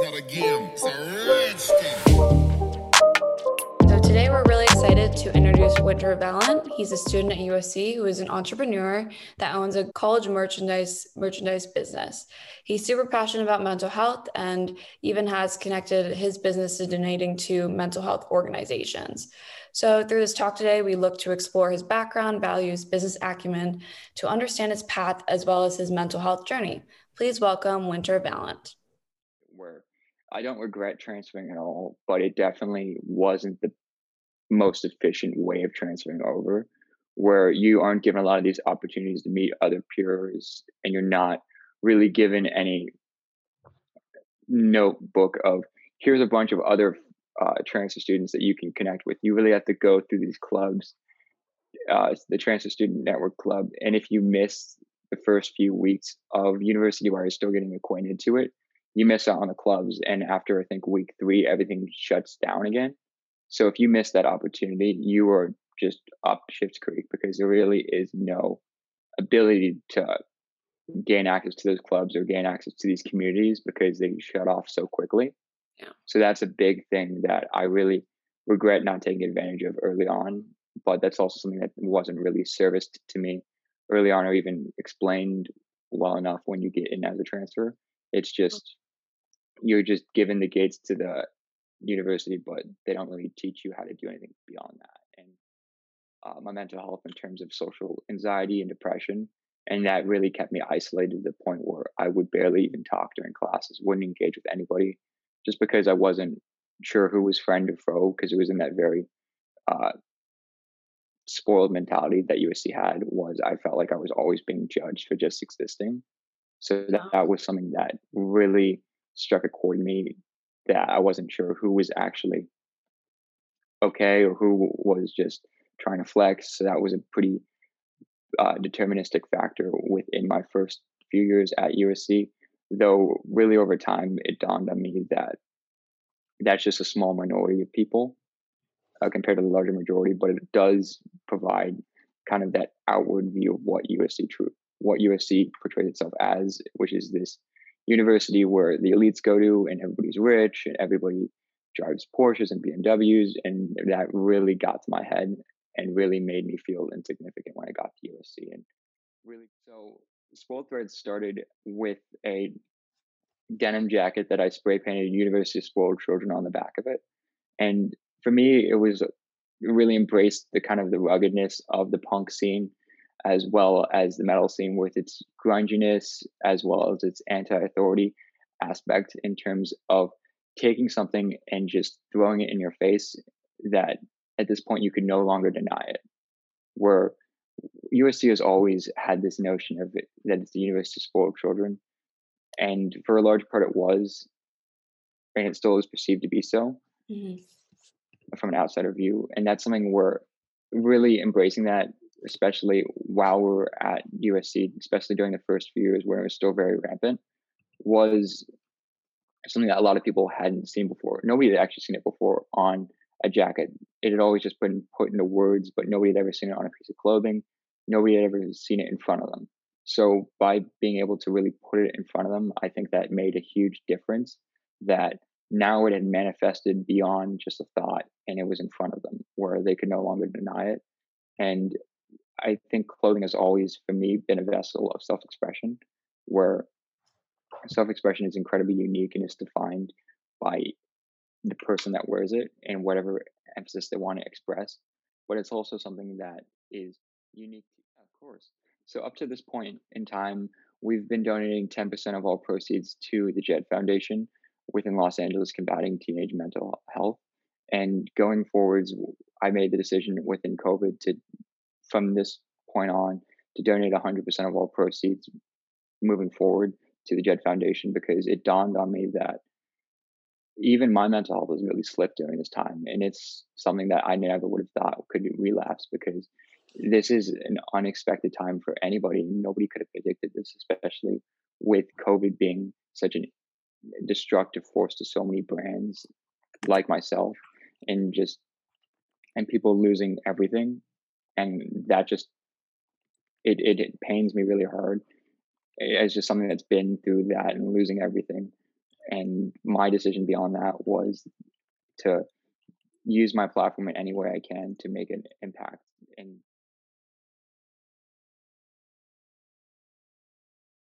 not a game, it's a. So today we're really excited to introduce Winter Vallant. He's a student at USC who is an entrepreneur that owns a college merchandise merchandise business. He's super passionate about mental health and even has connected his business to donating to mental health organizations. So through this talk today, we look to explore his background, values, business acumen to understand his path as well as his mental health journey. Please welcome Winter Vallant. I don't regret transferring at all, but it definitely wasn't the most efficient way of transferring over, where you aren't given a lot of these opportunities to meet other peers and you're not really given any notebook of here's a bunch of other uh, transfer students that you can connect with. You really have to go through these clubs, uh, the Transfer Student Network Club, and if you miss the first few weeks of university where you're still getting acquainted to it, you miss out on the clubs. And after I think week three, everything shuts down again. So if you miss that opportunity, you are just up Shifts Creek because there really is no ability to gain access to those clubs or gain access to these communities because they shut off so quickly. Yeah. So that's a big thing that I really regret not taking advantage of early on. But that's also something that wasn't really serviced to me early on or even explained well enough when you get in as a transfer. It's just you're just given the gates to the university, but they don't really teach you how to do anything beyond that. And uh, my mental health in terms of social anxiety and depression, and that really kept me isolated to the point where I would barely even talk during classes, wouldn't engage with anybody, just because I wasn't sure who was friend or foe, because it was in that very uh, spoiled mentality that USC had. Was I felt like I was always being judged for just existing. So that, Wow. that was something that really struck a chord in me that I wasn't sure who was actually okay or who was just trying to flex. So that was a pretty uh, deterministic factor within my first few years at USC. Though, really, over time, it dawned on me that that's just a small minority of people uh, compared to the larger majority, but it does provide kind of that outward view of what USC true, what USC portrays itself as, which is this university where the elites go to and everybody's rich and everybody drives Porsches and BMWs, and that really got to my head and really made me feel insignificant when I got to USC. And really, so Spoiled Threads started with a denim jacket that I spray painted University of Spoiled Children on the back of it. And for me, it was really embraced the kind of the ruggedness of the punk scene as well as the metal scene with its grunginess as well as its anti-authority aspect in terms of taking something and just throwing it in your face that at this point you could no longer deny it where USC has always had this notion of it, that it's the university spoiled children and for a large part it was and it still is perceived to be so Mhm. from an outsider view and that's something we're really embracing that especially while we're at usc especially during the first few years where it was still very rampant was something that a lot of people hadn't seen before. Nobody had actually seen it before on a jacket. It had always just been put into words but nobody had ever seen it on a piece of clothing. Nobody had ever seen it in front of them. So by being able to really put it in front of them i think that made a huge difference that now it had manifested beyond just a thought and it was in front of them where they could no longer deny it. And i think clothing has always for me been a vessel of self-expression where self-expression is incredibly unique and is defined by the person that wears it and whatever emphasis they want to express but it's also something that is unique of course so up to this point in time we've been donating 10% of all proceeds to the JED foundation within Los Angeles combating teenage mental health. And going forwards, I made the decision within COVID to, from this point on, to donate 100% of all proceeds moving forward to the JED Foundation because it dawned on me that even my mental health has really slipped during this time. And it's something that I never would have thought could relapse because this is an unexpected time for anybody. Nobody could have predicted this, especially with COVID being such a destructive force to so many brands like myself and just and people losing everything and that just it, it, it pains me really hard. It's just something that's been through that and losing everything. And my decision beyond that was to use my platform in any way I can to make an impact in